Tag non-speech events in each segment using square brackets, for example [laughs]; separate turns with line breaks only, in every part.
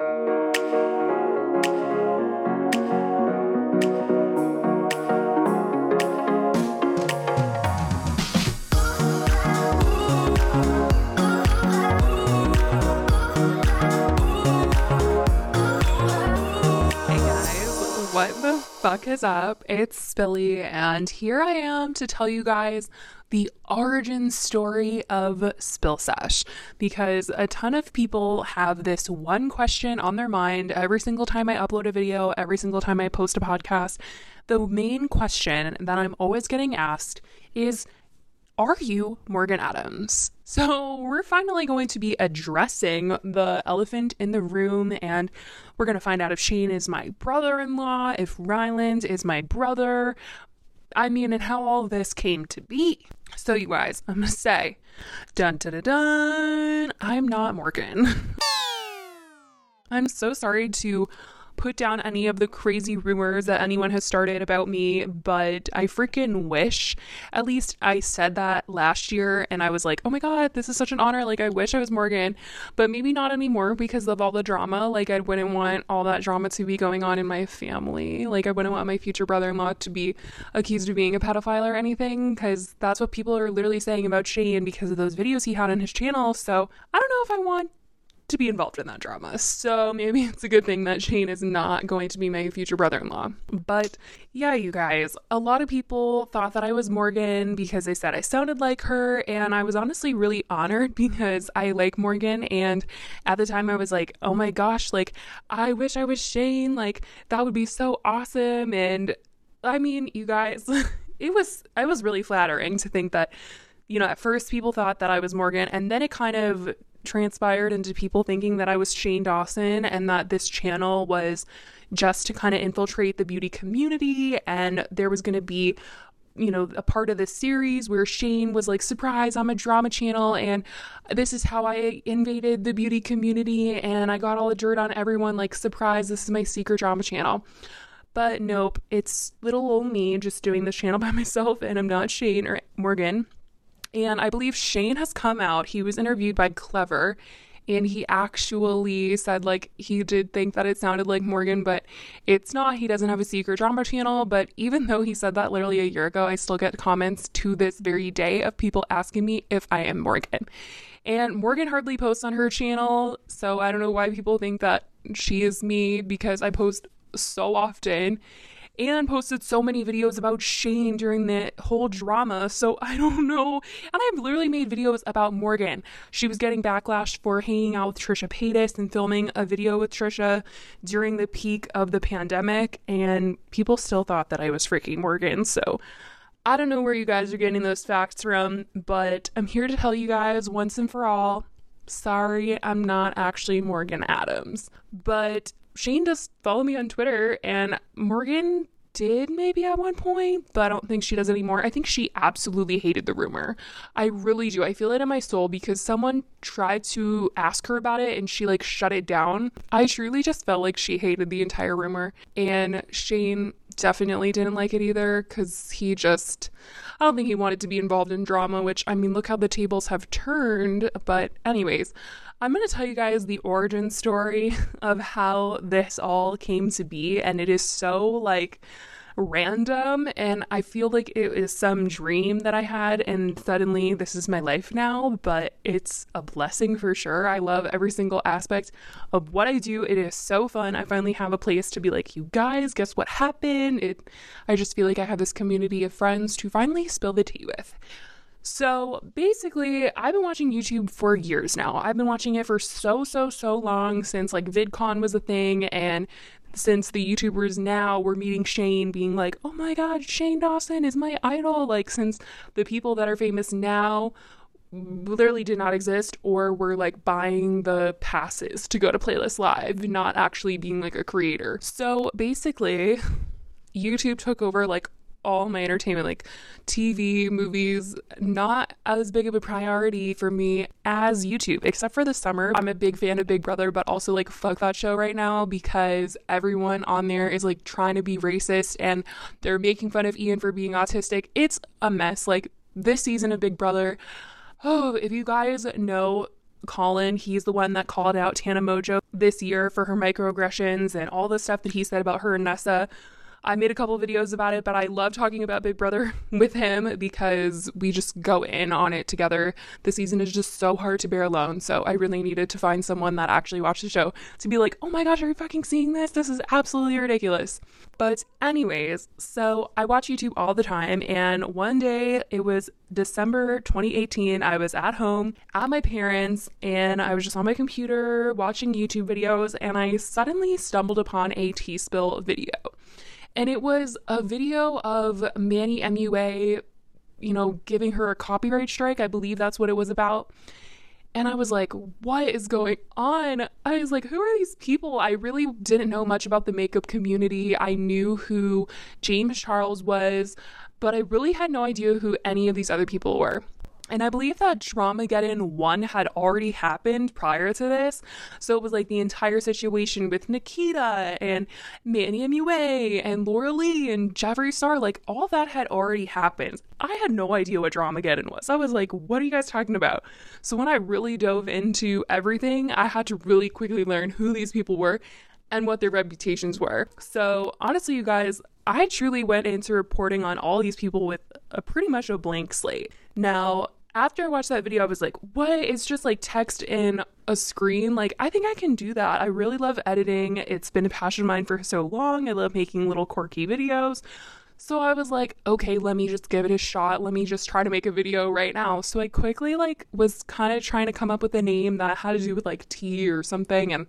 Hey fuck is up? It's Spilly, and here I am to tell you guys the origin story of Spill Sesh because a ton of people have this one question on their mind every single time I upload a video, every single time I post a podcast. The main question that I'm always getting asked is are you Morgan Adams? So, we're finally going to be addressing the elephant in the room, and we're going to find out if Shane is my brother in law, if Ryland is my brother. I mean, and how all this came to be. So, you guys, I'm going to say, dun dun dun dun, I'm not Morgan. [laughs] I'm so sorry to put down any of the crazy rumors that anyone has started about me, but I freaking wish. At least I said that last year and I was like, oh my god, this is such an honor. Like, I wish I was Morgan, but maybe not anymore because of all the drama. Like, I wouldn't want all that drama to be going on in my family. Like, I wouldn't want my future brother in law to be accused of being a pedophile or anything because that's what people are literally saying about Shane because of those videos he had on his channel. So, I don't know if I want to be involved in that drama. So maybe it's a good thing that Shane is not going to be my future brother in law. But yeah, you guys, a lot of people thought that I was Morgan because they said I sounded like her. And I was honestly really honored [laughs] because I like Morgan. And at the time, I was like, oh my gosh, like, I wish I was Shane. Like, that would be so awesome. And I mean, you guys, [laughs] it was, I was really flattering to think that you know, at first people thought that I was Morgan, and then it kind of transpired into people thinking that I was Shane Dawson and that this channel was just to kind of infiltrate the beauty community and there was going to be you know, a part of this series where Shane was like, surprise, I'm a drama channel, and this is how I invaded the beauty community, and I got all the dirt on everyone, like, surprise, this is my secret drama channel. But nope, it's little old me just doing this channel by [laughs] myself, and I'm not Shane or Morgan. And I believe Shane has come out. He was interviewed by Clevver and he actually said like he did think that it sounded like Morgan, but it's not. He doesn't have a secret drama channel. But even though he said that literally a year ago, I still get comments to this very day of people asking me if I am Morgan. And Morgan hardly posts on her channel, so I don't know why people think that she is me because I post so often and posted so many videos about Shane during the whole drama. So [laughs] I don't know. And I've literally made videos about Morgan. She was getting backlash for hanging out with Trisha Paytas and filming a video with Trisha during the peak of the pandemic. And people still thought that I was freaking Morgan. So I don't know where you guys are getting those facts from, but I'm here to tell you guys once and for all sorry, I'm not actually Morgan Adams. But Shane does follow me on Twitter, and Morgan did maybe at one point, but I don't think she does anymore. I think she absolutely hated the rumor. I really do. I feel it in my soul because someone tried to ask her about it and she like shut it down. I truly just felt like she hated the entire rumor. And Shane definitely didn't like it either because he just, I don't think he wanted to be involved in drama, which I mean, look how the tables have turned. But, anyways, I'm going to tell you guys the origin story [laughs] of how this all came to be. And it is so like random. And I feel like it is some dream that I had. And suddenly this is my life now. But it's a blessing for sure. I love every single aspect of what I do. It is so fun. I finally have a place to be like, you guys, guess what happened? It, I just feel like I have this community of friends to finally spill the tea with. So basically, I've been watching YouTube for years now. I've been watching it for so, so, so long since like VidCon was a thing and since the YouTubers now were meeting Shane being like, oh my god, Shane Dawson is my idol. Like, since the people that are famous now literally did not exist or were like buying the passes to go to Playlist Live, not actually being like a creator. So basically, YouTube took over like all my entertainment, like TV, movies, not as big of a priority for me as YouTube, except for the summer. I'm a big fan of Big Brother, but also like fuck that show right now because everyone on there is like trying to be racist and they're making fun of Ian for being autistic. It's a mess. Like this season of Big Brother, oh, if you guys know Colin. He's the one that called out Tana Mongeau this year for her microaggressions and all the stuff that he said about her and Nessa. I made a couple videos about it, but I love talking about Big Brother [laughs] with him because we just go in on it together. The season is just so hard to bear alone. So I really needed to find someone that actually watched the show to be like, oh my gosh, are you fucking seeing this? This is absolutely ridiculous. But, anyways, so I watch YouTube all the time. And one day it was December 2018. I was at home at my parents' and I was just on my computer watching YouTube videos. And I suddenly stumbled upon a Tea Spill video. And it was a video of Manny MUA, you know, giving her a copyright strike. I believe that's what it was about. And I was like, what is going on? I was like, who are these people? I really didn't know much about the makeup community. I knew who James Charles was, but I really had no idea who any of these other people were. And I believe that Dramageddon 1 had already happened prior to this. So it was like the entire situation with Nikita and Manny MUA and Laura Lee and Jeffree Star, like all that had already happened. I had no idea what Dramageddon was. I was like, what are you guys talking about? So when I really dove into everything, I had to really quickly learn who these people were and what their reputations were. So honestly, you guys, I truly went into reporting on all these people with a pretty much a blank slate. Now, after I watched that video, I was like, what? It's just like text in a screen. Like, I think I can do that. I really love editing. It's been a passion of mine for so long. I love making little quirky videos. So I was like, okay, let me just give it a shot. Let me just try to make a video right now. So I quickly like was kind of trying to come up with a name that had to do with like tea or something and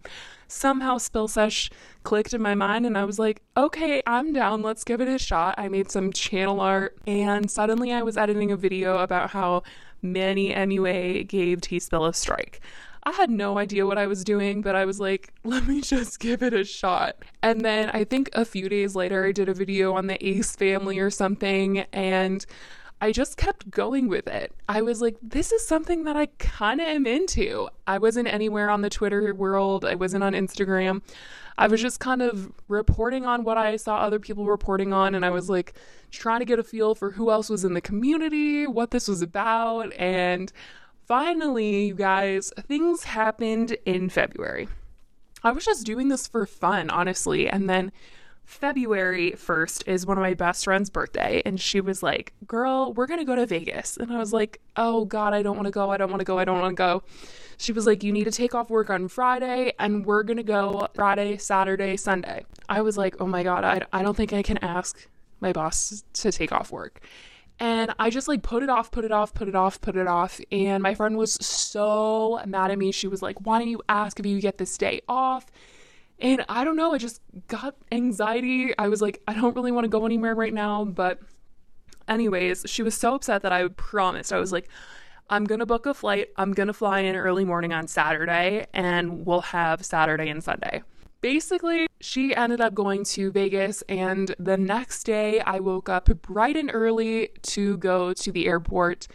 somehow Spill Sesh clicked in my mind and I was like, okay, I'm down. Let's give it a shot. I made some channel art and suddenly I was editing a video about how Manny MUA gave Tea Spill a strike. I had no idea what I was doing, but I was like, [laughs] let me just give it a shot. And then I think a few days later, I did a video on the Ace family or something, and I just kept going with it. I was like, this is something that I kind of am into. I wasn't anywhere on the Twitter world, I wasn't on Instagram. I was just kind of reporting on what I saw other people reporting on, and I was like trying to get a feel for who else was in the community, what this was about, and finally, you guys, things happened in February. I was just doing this for fun, honestly. And then February 1st is one of my best friend's birthday. And she was like, Girl, we're going to go to Vegas. And I was like, Oh God, I don't want to go. I don't want to go. I don't want to go. She was like, You need to take off work on Friday and we're going to go Friday, Saturday, Sunday. I was like, Oh my God, I, I don't think I can ask my boss to take off work. And I just like put it off, put it off, put it off, put it off. And my friend was so mad at me. She was like, Why don't you ask if you get this day off? And I don't know, I just got anxiety. I was like, I don't really want to go anywhere right now. But, anyways, she was so upset that I promised. I was like, I'm going to book a flight. I'm going to fly in early morning on Saturday, and we'll have Saturday and Sunday basically, she ended up going to Vegas, and the next day I woke up bright and early to go to the airport.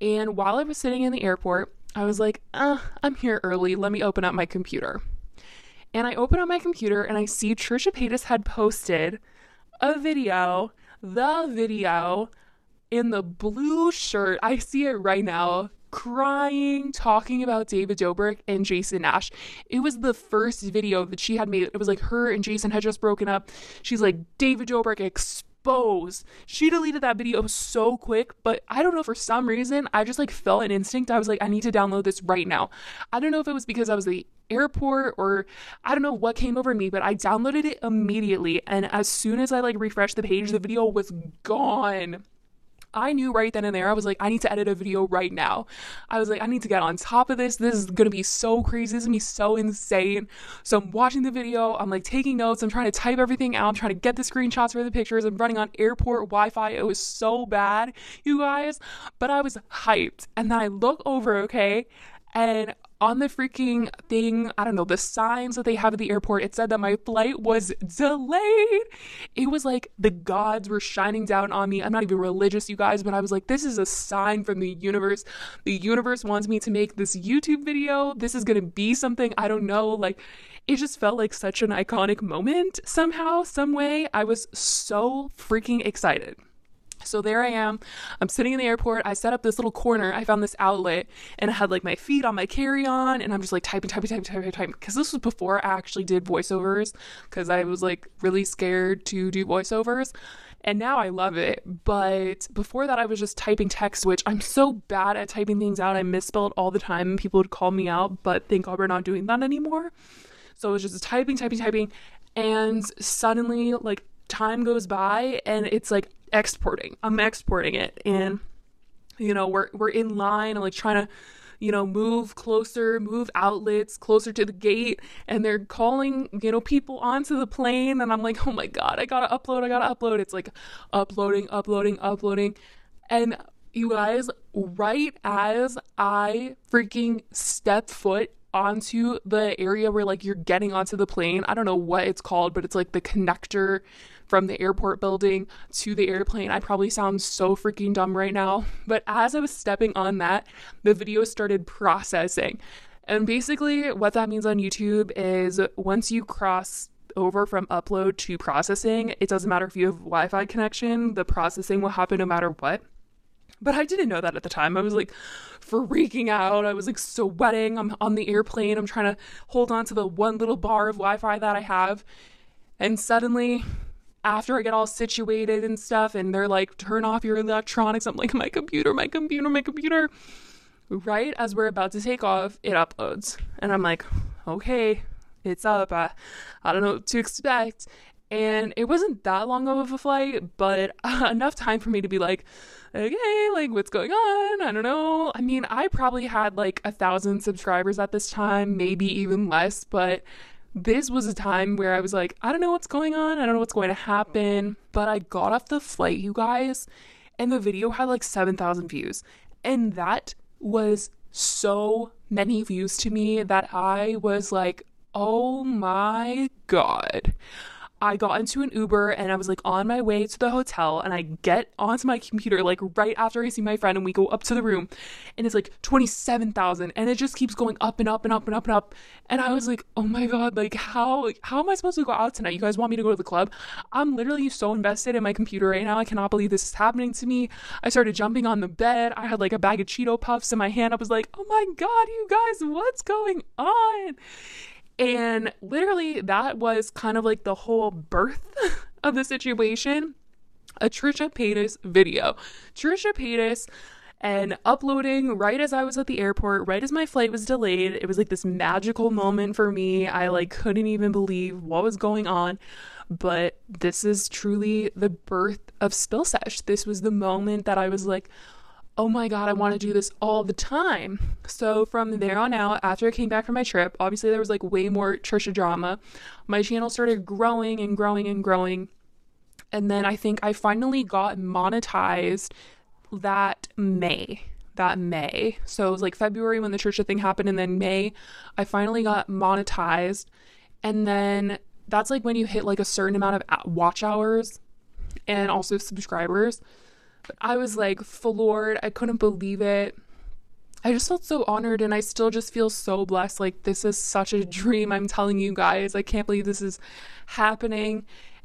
And while I was sitting in the airport, I was like, uh, I'm here early. Let me open up my computer. And I open up my computer and I see Trisha Paytas had posted a video, the video in the blue shirt. I see it right now crying, talking about David Dobrik and Jason Nash. It was the first video that she had made. It was like her and Jason had just broken up. She's like, David Dobrik exposed. She deleted that video so quick, but I don't know, for some reason, I just like felt an instinct. I was like, I need to download this right now. I don't know if it was because I was the airport or I don't know what came over me, but I downloaded it immediately. And as soon as I like refreshed the page, the video was gone. I knew right then and there, I was like, I need to edit a video right now. I was like, I need to get on top of this. This is to be so crazy. This is to be so insane. So I'm watching the video. I'm like taking notes. I'm trying to type everything out. I'm trying to get the screenshots for the pictures. I'm running on airport Wi Fi. It was so bad, you guys. But I was hyped. And then I look over, okay? And on the freaking thing, I don't know, the signs that they have at the airport, it said that my flight was delayed. It was like the gods were shining down on me. I'm not even religious, you guys, but I was like, this is a sign from the universe. The universe wants me to make this YouTube video. This is going to be something I don't know. Like, it just felt like such an iconic moment somehow, some way. I was so freaking excited. So there I am. I'm sitting in the airport. I set up this little corner. I found this outlet and I had like my feet on my carry on and I'm just like typing, typing, typing, typing, typing. Because this was before I actually did voiceovers because I was like really scared to do voiceovers. And now I love it. But before that, I was just typing text, which I'm so bad at typing things out. I misspelled all the time and people would call me out. But thank God we're not doing that anymore. So it was just typing, typing, typing. And suddenly, like, time goes by and it's like exporting. I'm exporting it and you know, we're we're in line, I'm like trying to you know, move closer, move outlets closer to the gate, and they're calling, you know, people onto the plane. And I'm like, oh my God, I gotta upload, I gotta upload. It's like uploading, uploading, uploading. And you guys, right as I freaking step foot onto the area where like you're getting onto the plane, I don't know what it's called, but it's like the connector from the airport building to the airplane. I probably sound so freaking dumb right now, [laughs] but as I was stepping on that, the video started processing. And basically, what that means on YouTube is once you cross over from upload to processing, it doesn't matter if you have Wi Fi connection, the processing will happen no matter what. But I didn't know that at the time. I was like freaking out. I was like sweating. I'm on the airplane. I'm trying to hold on to the one little bar of Wi Fi that I have. And suddenly after I get all situated and stuff, and they're like, turn off your electronics. I'm like, my computer, my computer, my computer. Right as we're about to take off, it uploads. And I'm like, okay, it's up. I, I don't know what to expect. And it wasn't that long of a flight, but [laughs] enough time for me to be like, okay, like what's going on? I don't know. I mean, I probably had like a thousand subscribers at this time, maybe even less, but this was a time where I was like, I don't know what's going on. I don't know what's going to happen. But I got off the flight, you guys, and the video had like 7,000 views. And that was so many views to me that I was like, oh my God. I got into an Uber and I was like on my way to the hotel and I get onto my computer like right after I see my friend and we go up to the room and it's like 27,000 and it just keeps going up and up and up and up and up and I was like, "Oh my god, like how how am I supposed to go out tonight? You guys want me to go to the club?" I'm literally so invested in my computer right now. I cannot believe this is happening to me. I started jumping on the bed. I had like a bag of Cheeto puffs in my hand. I was like, "Oh my god, you guys, what's going on?" And literally, that was kind of like the whole birth [laughs] of the situation. A Trisha Paytas video. Trisha Paytas and uploading right as I was at the airport, right as my flight was delayed. It was like this magical moment for me. I like couldn't even believe what was going on. But this is truly the birth of Spill Sesh. This was the moment that I was like, oh my God, I want to do this all the time. So from there on out, after I came back from my trip, obviously there was like way more Trisha drama. My channel started growing and growing and growing. And then I think I finally got monetized that May. That May. So it was like February when the Trisha thing happened, and then May, I finally got monetized. And then that's like when you hit like a certain amount of watch hours and also subscribers. I was like floored. I couldn't believe it. I just felt so honored and I still just feel so blessed. Like, this is such a dream. I'm telling you guys, I can't believe this is happening.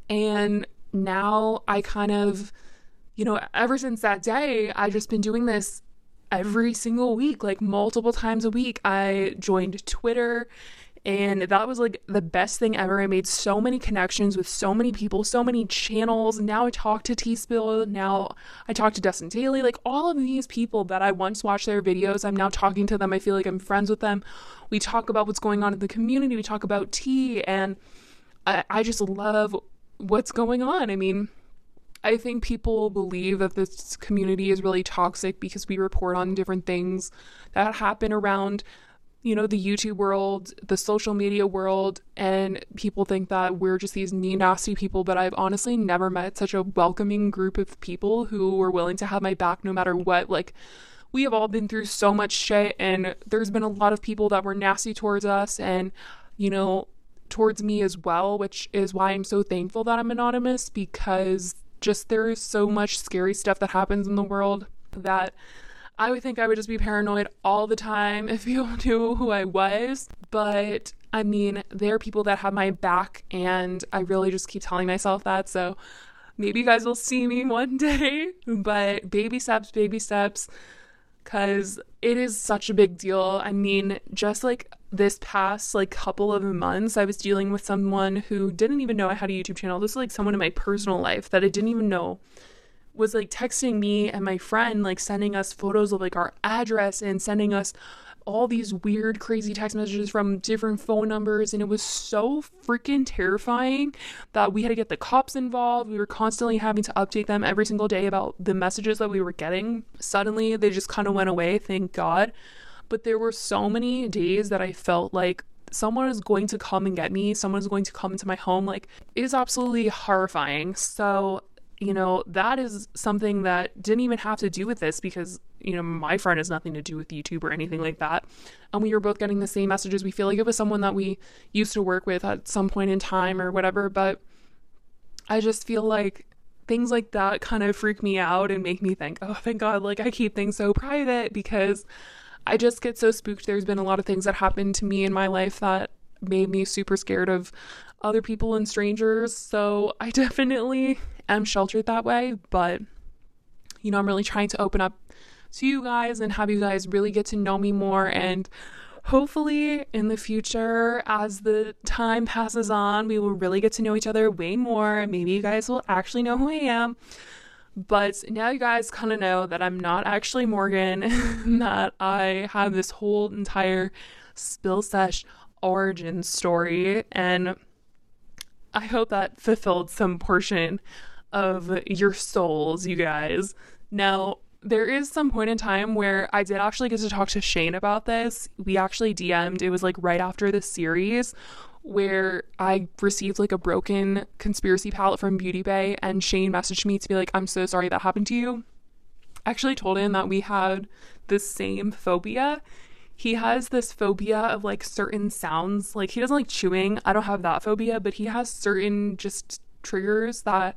And now I kind of, you know, ever since that day, I've just been doing this every single week, like multiple times a week. I joined Twitter Mm-hmm. and that was like the best thing ever. I made so many connections with so many people, so many channels. Now I talk to Tea Spill. Now I talk to Dustin Dailey. Like all of these people that I once watched their videos, I'm now talking to them. I feel like I'm friends with them. We talk about what's going on in the community. We talk about tea. And I, I just love what's going on. I mean, I think people believe that this community is really toxic because we report on different things that happen around you know, the YouTube world, the social media world, and people think that we're just these nasty people. But I've honestly never met such a welcoming group of people who were willing to have my back no matter what. Like, we have all been through so much shit, and there's been a lot of people that were nasty towards us and, you know, towards me as well, which is why I'm so thankful that I'm anonymous because just there is so much scary stuff that happens in the world that I would think I would just be paranoid all the time if [laughs] people knew who I was. But I mean, there are people that have my back, and I really just keep telling myself that. So maybe you guys will see me [laughs] one day, but baby steps, baby steps, because it is such a big deal. I mean, just like this past like couple of months, I was dealing with someone who didn't even know I had a YouTube channel. This is like someone in my personal life that I didn't even know was like texting me and my friend, like sending us photos of like our address and sending us all these weird, crazy text messages from different phone numbers. And it was so freaking terrifying that we had to get the cops involved. We were constantly having to update them every single day about the messages that we were getting. Suddenly, they just kind of went away, thank God. But there were so many days that I felt like someone is going to come and get me, someone is going to come into my home. Like, it is absolutely horrifying. So, you know, that is something that didn't even have to do with this because, you know, my friend has nothing to do with YouTube or anything like that. And we were both getting the same messages. We feel like it was someone that we used to work with at some point in time or whatever. But I just feel like things like that kind of freak me out and make me think, oh, thank God, like I keep things so private because I just get so spooked. There's been a lot of things that happened to me in my life that made me super scared of other people and strangers. So I [laughs] definitely am sheltered that way, but you know, I'm really trying to open up to you guys and have you guys really get to know me more. And hopefully in the future as the time passes on we will really get to know each other way more. Maybe you guys will actually know who i am. But now you guys kind of know that i'm not actually morgan [laughs] that i have this whole entire spill sesh origin story. And i hope that fulfilled some portion of your souls, you guys. Now, there is some point in time where I did actually get to talk to Shane about this. We actually DM'd, it was like right after the series where I received like a broken conspiracy palette from Beauty Bay, and Shane messaged me to be like, I'm so sorry that happened to you. I actually told him that we had the same phobia. He has this phobia of like certain sounds. Like he doesn't like chewing. I don't have that phobia, but he has certain just triggers that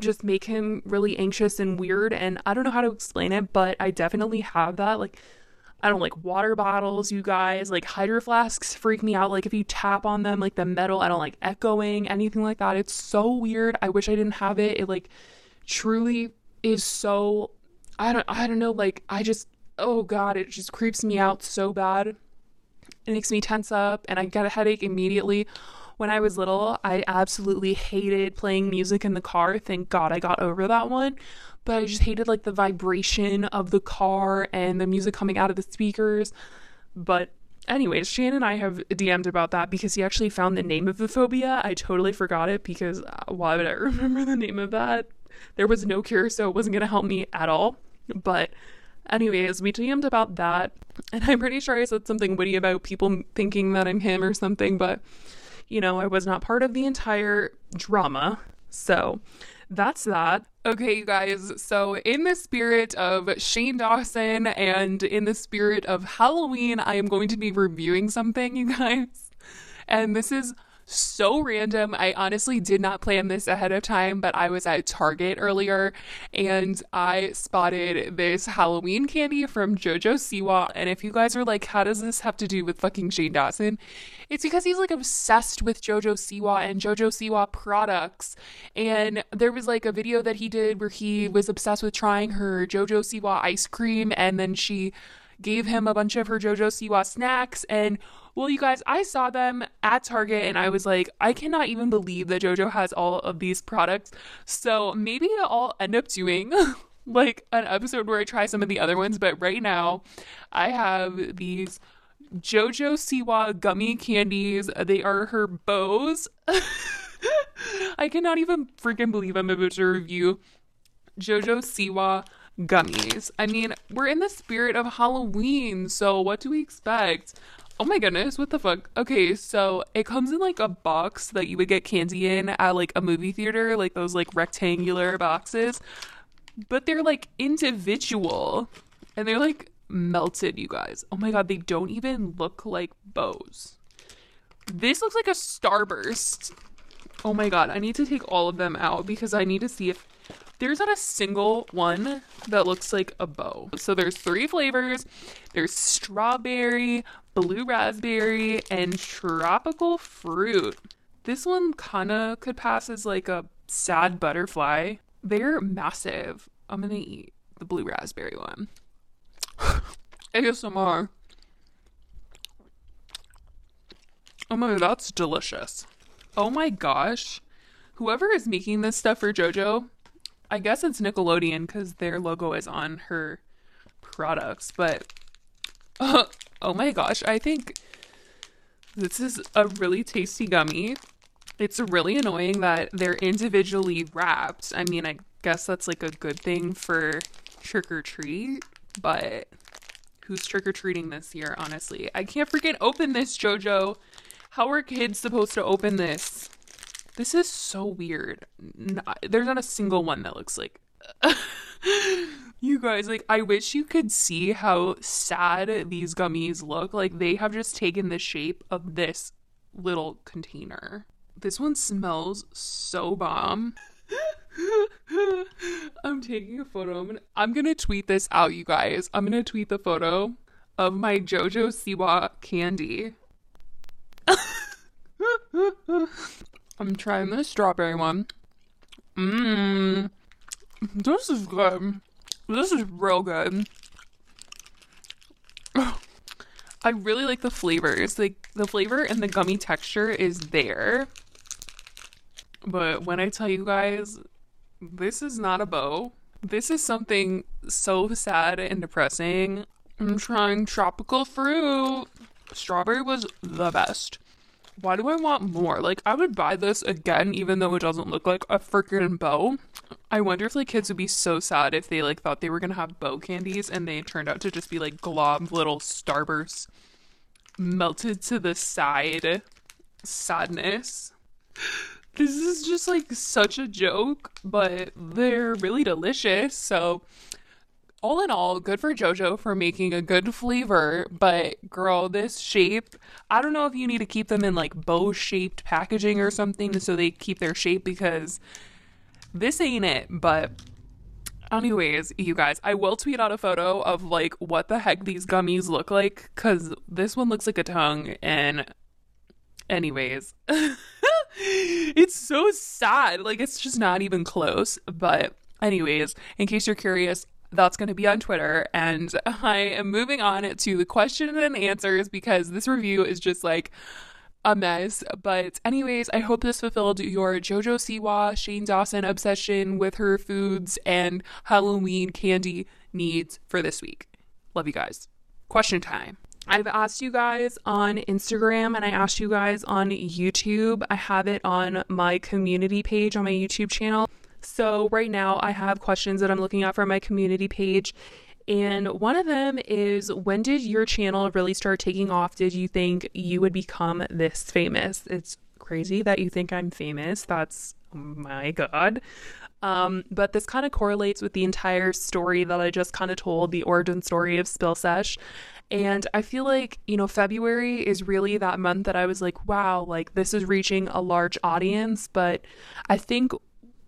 just make him really anxious and weird. And I don't know how to explain it, but I definitely have that. Like, I don't like water bottles, you guys. Like, hydro flasks freak me out. Like, if you tap on them, like the metal, I don't like echoing, anything like that. It's so weird. I wish I didn't have it. It, like, truly is so. I don't, I don't know. Like, I just, oh God, it just creeps me out so bad. It makes me tense up and I get a headache immediately when I was little, I absolutely hated playing music in the car. Thank God I got over that one. But I just hated like the vibration of the car and the music coming out of the speakers. But anyways, Shane and I have DM'd about that because he actually found the name of the phobia. I totally forgot it because uh, why would I [laughs] remember the name of that? There was no cure, so it wasn't going to help me at all. But anyways, we DM'd about that. And I'm pretty sure I said something witty about people thinking that I'm him or something, but you know, I was not part of the entire drama. So that's that. Okay, you guys. So, in the spirit of Shane Dawson and in the spirit of Halloween, I am going to be reviewing something, you guys. And this is so random. I honestly did not plan this ahead of time, but I was at Target earlier and I spotted this Halloween candy from JoJo Siwa. And if you guys are like, how does this have to do with fucking Shane Dawson? It's because he's like obsessed with JoJo Siwa and JoJo Siwa products. And there was like a video that he did where he was obsessed with trying her JoJo Siwa ice cream and then she gave him a bunch of her JoJo Siwa snacks and well, you guys, I saw them at Target and I was like, I cannot even believe that JoJo has all of these products. So maybe I'll end up doing [laughs] like an episode where I try some of the other ones. But right now, I have these JoJo Siwa gummy candies. They are her bows. [laughs] I cannot even freaking believe I'm about to review JoJo Siwa gummies. I mean, we're in the spirit of Halloween, so what do we expect? Oh my goodness, what the fuck? Okay, so it comes in like a box that you would get candy in at like a movie theater, like those like rectangular boxes. But they're like individual and they're like melted, you guys. Oh my god, they don't even look like bows. This looks like a starburst. Oh my god, I need to take all of them out because I need to see if there's not a single one that looks like a bow. So there's three flavors. There's strawberry, blue raspberry, and tropical fruit. This one kinda could pass as like a sad butterfly. They're massive. I'm gonna eat the blue raspberry one. [laughs] ASMR. Oh my, that's delicious. Oh my gosh. Whoever is making this stuff for JoJo, I guess it's Nickelodeon because their logo is on her products, but uh, [laughs] oh my gosh, I think this is a really tasty gummy. It's really annoying that they're individually wrapped. I mean, I guess that's like a good thing for trick or treat, but who's trick or treating this year, honestly? I can't freaking open this, JoJo. How are kids supposed to open this? This is so weird. There's not a single one that looks like. [laughs] you guys, like, I wish you could see how sad these gummies look. Like, they have just taken the shape of this little container. This one smells so bomb. [laughs] I'm taking a photo. I'm gonna, I'm gonna tweet this out, you guys. I'm gonna tweet the photo of my JoJo Siwa candy. [laughs] I'm trying the strawberry one. Mmm. This is good. This is real good. [sighs] I really like the flavors. Like the flavor and the gummy texture is there. But when I tell you guys, this is not a bow. This is something so sad and depressing. I'm trying tropical fruit. Strawberry was the best. Why do I want more? Like, I would buy this again, even though it doesn't look like a freaking bow. I wonder if like kids would be so sad if they like thought they were gonna have bow candies and they turned out to just be like glob little starbursts melted to the side. Sadness this is just like such a joke, but they're really delicious. So, all in all, good for JoJo for making a good flavor. But girl, this shape, I don't know if you need to keep them in like bow shaped packaging or something so they keep their shape because this ain't it. But Anyways, you guys, I will tweet out a photo of like what the heck these gummies look like because this one looks like a tongue. And, anyways. [laughs] it's so sad. Like it's just not even close. But anyways, in case you're curious, that's going to be on Twitter. And I am moving on to the questions and answers because this review is just like a mess. But, anyways, I hope this fulfilled your JoJo Siwa, Shane Dawson obsession with her foods and Halloween candy needs for this week. Love you guys. Question time. I've asked you guys on Instagram and I asked you guys on YouTube. I have it on my community page on my YouTube channel. So, right now, I have questions that I'm looking at for my community page. And one of them is when did your channel really start taking off? Did you think you would become this famous? It's crazy that you think I'm famous. That's oh my God. Um, but this kind of correlates with the entire story that I just kind of told the origin story of Spill Sesh. And I feel like, you know, February is really that month that I was like, wow, like this is reaching a large audience. But I think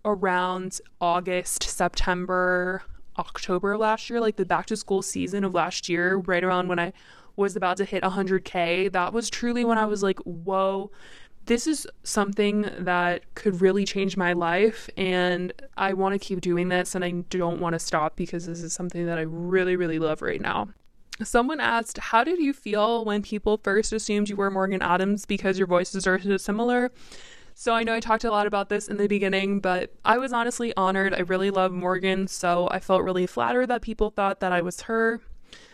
around August, September, October last year, like the back to school season of last year, right around when I was about to hit 100K, that was truly when I was like, whoa, this is something that could really change my life. And I want to keep doing this and I don't want to stop because this is something that I really, really love right now. Someone asked, How did you feel when people first assumed you were Morgan Adams because your voices are so similar? So I know I talked a lot about this in the beginning, but I was honestly honored. I really love Morgan, so I felt really flattered that people thought that I was her.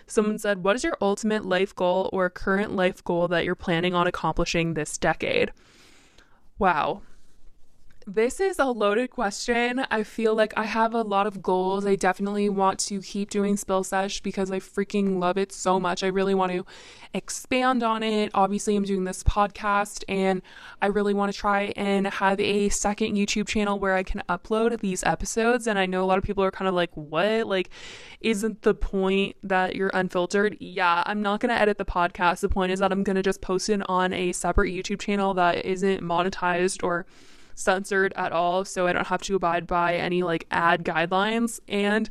Someone said, What is your ultimate life goal or current life goal that you're planning on accomplishing this decade? Wow. This is a loaded question. I feel like I have a lot of goals. I definitely want to keep doing Spill Sesh because I freaking love it so much. I really want to expand on it. Obviously, I'm doing this podcast and I really want to try and have a second YouTube channel where I can upload these episodes. And I know a lot of people are kind of like, what? Like, isn't the point that you're unfiltered? Yeah, I'm not going to edit the podcast. The point is that I'm going to just post it on a separate YouTube channel that isn't monetized or censored at all, so I don't have to abide by any like ad guidelines. And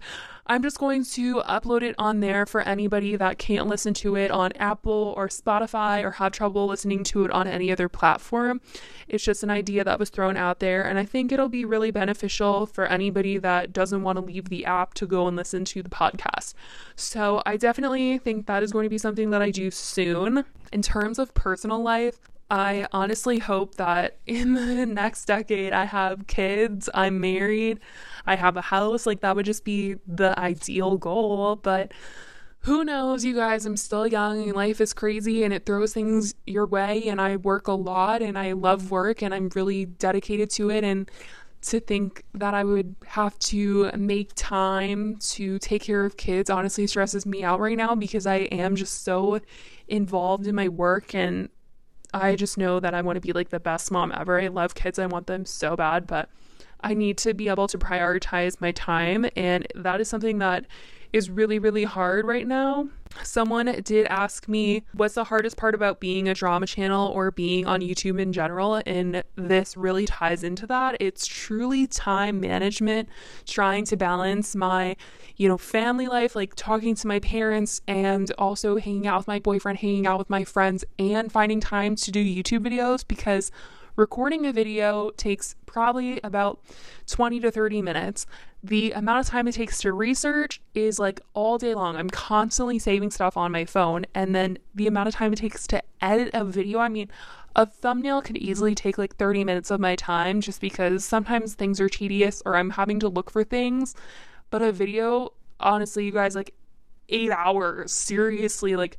I'm just going to upload it on there for anybody that can't listen to it on Apple or Spotify or have trouble listening to it on any other platform. It's just an idea that was thrown out there, and I think it'll be really beneficial for anybody that doesn't want to leave the app to go and listen to the podcast. So I definitely think that is going to be something that I do soon. In terms of personal life, I honestly hope that [laughs] in the next decade I have kids, I'm married, I have a house. Like, that would just be the ideal goal. But who knows, you guys? I'm still young and life is crazy and it throws things your way. And I work a lot and I love work and I'm really dedicated to it. And to think that I would have to make time to take care of kids honestly stresses me out right now because I am just so involved in my work and I just know that I want to be like the best mom ever. I love kids. I want them so bad, but I need to be able to prioritize my time. And that is something that is really, really hard right now. Someone did ask me, what's the hardest part about being a drama channel or being on YouTube in general? And this really ties into that. It's truly time management, trying to balance my, you know, family life, like talking to my parents and also hanging out with my boyfriend, hanging out with my friends, and finding time to do YouTube videos because recording a video takes probably about 20 to 30 minutes. The amount of time it takes to research is like all day long. I'm constantly saving stuff on my phone. And then the amount of time it takes to edit a video, I mean, a thumbnail could easily take like 30 minutes of my time just because sometimes things are tedious or I'm having to look for things. But a video, honestly, you guys, like eight hours, seriously, like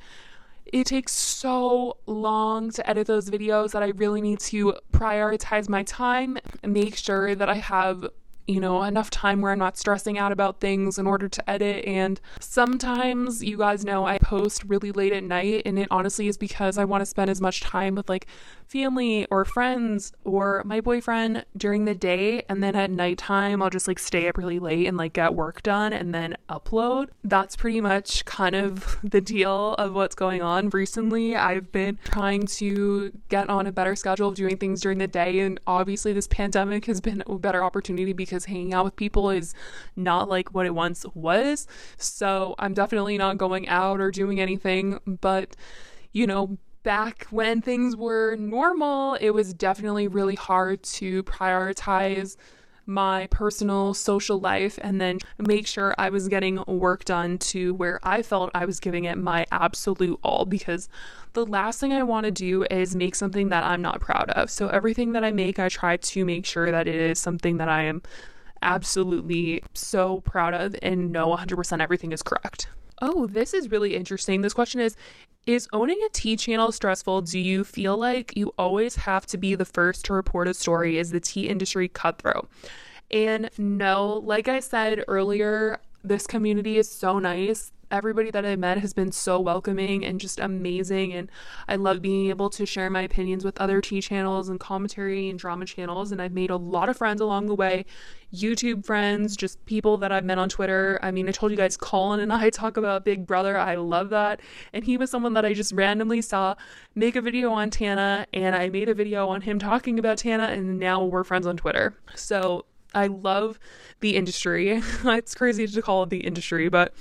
it takes so long to edit those videos that I really need to prioritize my time and make sure that I have you know, enough time where I'm not stressing out about things in order to edit. And sometimes, you guys know, I post really late at night, and it honestly is because I want to spend as much time with like family or friends or my boyfriend during the day. And then at nighttime, I'll just like stay up really late and like get work done and then upload. That's pretty much kind of [laughs] the deal of what's going on recently. I've been trying to get on a better schedule of doing things during the day. And obviously, this pandemic has been a better opportunity because hanging out with people is not like what it once was. So I'm definitely not going out or doing anything, but you know, back when things were normal, it was definitely really hard to prioritize my personal social life and then make sure I was getting work done to where I felt I was giving it my absolute all because the last thing I want to do is make something that I'm not proud of. So everything that I make, I try to make sure that it is something that I am absolutely so proud of and know 100% everything is correct. Oh, this is really interesting. This question is Is owning a tea channel stressful? Do you feel like you always have to be the first to report a story? Is the tea industry cutthroat? And no, like I said earlier, this community is so nice everybody that I met has been so welcoming and just amazing. And I love being able to share my opinions with other tea channels and commentary and drama channels. And I've made a lot of friends along the way YouTube friends, just people that I've met on Twitter. I mean, I told you guys, Colin and I [laughs] talk about Big Brother. I love that. And he was someone that I just randomly saw make a video on Tana, and I made a video on him talking about Tana, and now we're friends on Twitter. So I love the industry. [laughs] it's crazy to call it the industry, but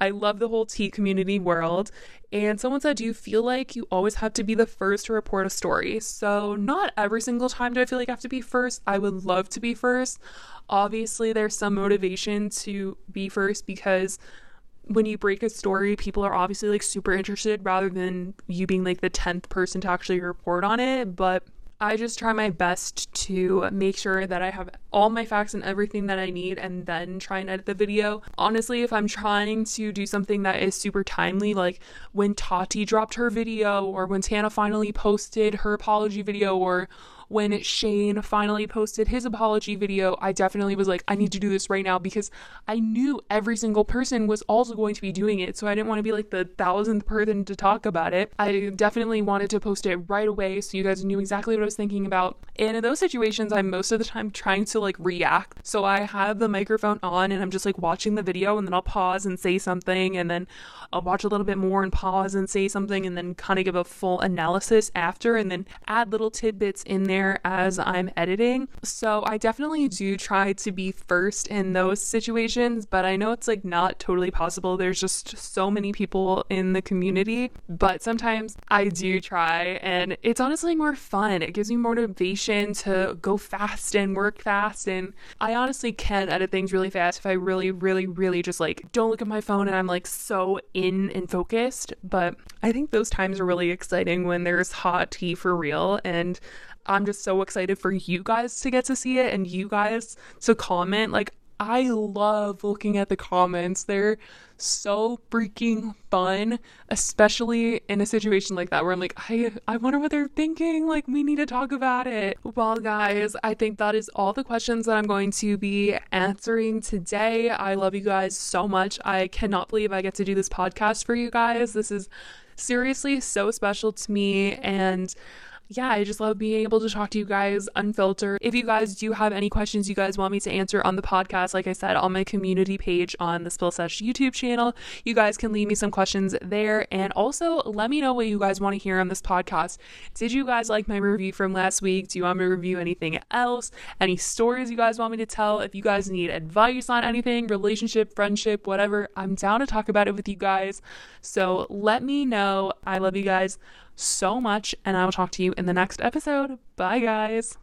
I love the whole tea community world. And someone said, Do you feel like you always have to be the first to report a story? So, not every single time do I feel like I have to be first. I would love to be first. Obviously, there's some motivation to be first because when you break a story, people are obviously like super interested rather than you being like the 10th person to actually report on it. But I just try my best to make sure that I have all my facts and everything that I need and then try and edit the video. Honestly, if I'm trying to do something that is super timely, like when Tati dropped her video or when Tana finally posted her apology video or when Shane finally posted his apology video, I definitely was like, I need to do this right now because I knew every single person was also going to be doing it. So I didn't want to be like the thousandth person to talk about it. I definitely wanted to post it right away so you guys knew exactly what I was thinking about. And in those situations, I'm most of the time trying to like react. So I have the microphone on and I'm just like watching the video and then I'll pause and say something and then I'll watch a little bit more and pause and say something and then kind of give a full analysis after and then add little tidbits in there there as I'm editing. So I definitely do try to be first in those situations, but I know it's like not totally possible. There's just so many people in the community, but sometimes I do try and it's honestly more fun. It gives me motivation to go fast and work fast and I honestly can edit things really fast if I really really really just like don't look at my phone and I'm like so in and focused, but I think those times are really exciting when there's hot tea for real and I'm just so excited for you guys to get to see it and you guys to comment. Like, I love looking at the comments. They're so freaking fun, especially in a situation like that where I'm like, I, I wonder what they're thinking. Like, we need to talk about it. Well, guys, I think that is all the questions that I'm going to be answering today. I love you guys so much. I cannot believe I get to do this podcast for you guys. This is seriously so special to me. And yeah, I just love being able to talk to you guys unfiltered. If you guys do have any questions you guys want me to answer on the podcast, like I said, on my community page on the Spill Sesh YouTube channel, you guys can leave me some questions there. And also let me know what you guys want to hear on this podcast. Did you guys like my review from last week? Do you want me to review anything else? Any stories you guys want me to tell? If you guys need advice on anything, relationship, friendship, whatever, I'm down to talk about it with you guys. So let me know. I love you guys so much, and I will talk to you in the next episode. Bye, guys.